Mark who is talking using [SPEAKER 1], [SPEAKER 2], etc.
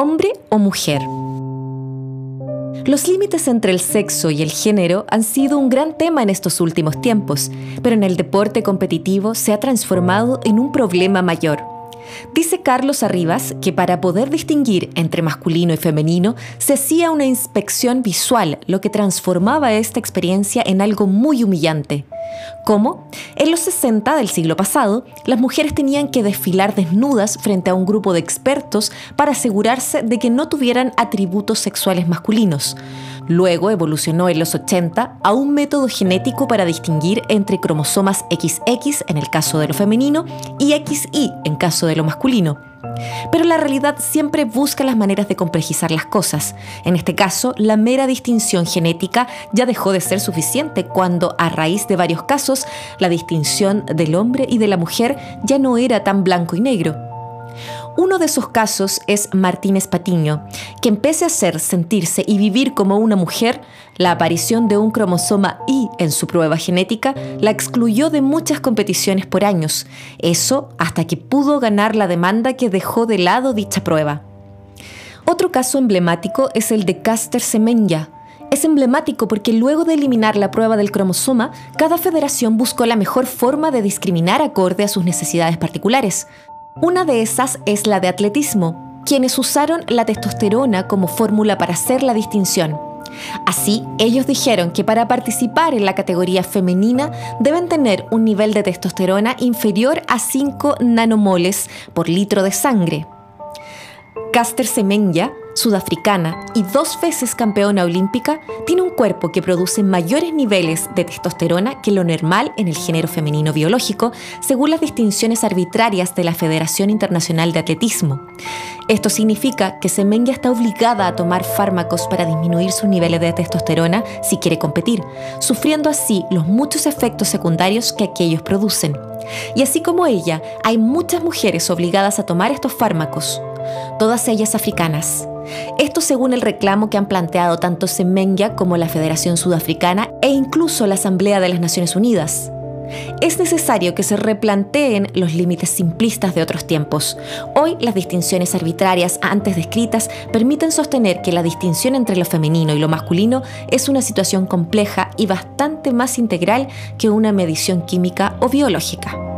[SPEAKER 1] hombre o mujer. Los límites entre el sexo y el género han sido un gran tema en estos últimos tiempos, pero en el deporte competitivo se ha transformado en un problema mayor. Dice Carlos Arribas que para poder distinguir entre masculino y femenino se hacía una inspección visual, lo que transformaba esta experiencia en algo muy humillante. ¿Cómo? En los 60 del siglo pasado, las mujeres tenían que desfilar desnudas frente a un grupo de expertos para asegurarse de que no tuvieran atributos sexuales masculinos. Luego evolucionó en los 80 a un método genético para distinguir entre cromosomas XX en el caso de lo femenino y XY en caso de lo masculino. Pero la realidad siempre busca las maneras de complejizar las cosas. En este caso, la mera distinción genética ya dejó de ser suficiente cuando, a raíz de varios casos, la distinción del hombre y de la mujer ya no era tan blanco y negro. Uno de esos casos es Martínez Patiño, que pese a ser, sentirse y vivir como una mujer, la aparición de un cromosoma Y en su prueba genética la excluyó de muchas competiciones por años, eso hasta que pudo ganar la demanda que dejó de lado dicha prueba. Otro caso emblemático es el de Caster Semenya, es emblemático porque luego de eliminar la prueba del cromosoma, cada federación buscó la mejor forma de discriminar acorde a sus necesidades particulares. Una de esas es la de atletismo, quienes usaron la testosterona como fórmula para hacer la distinción. Así, ellos dijeron que para participar en la categoría femenina deben tener un nivel de testosterona inferior a 5 nanomoles por litro de sangre. Caster Semenya sudafricana y dos veces campeona olímpica, tiene un cuerpo que produce mayores niveles de testosterona que lo normal en el género femenino biológico, según las distinciones arbitrarias de la Federación Internacional de Atletismo. Esto significa que Semenya está obligada a tomar fármacos para disminuir sus niveles de testosterona si quiere competir, sufriendo así los muchos efectos secundarios que aquellos producen. Y así como ella, hay muchas mujeres obligadas a tomar estos fármacos, todas ellas africanas. Esto según el reclamo que han planteado tanto Semenya como la Federación Sudafricana e incluso la Asamblea de las Naciones Unidas. Es necesario que se replanteen los límites simplistas de otros tiempos. Hoy las distinciones arbitrarias antes descritas permiten sostener que la distinción entre lo femenino y lo masculino es una situación compleja y bastante más integral que una medición química o biológica.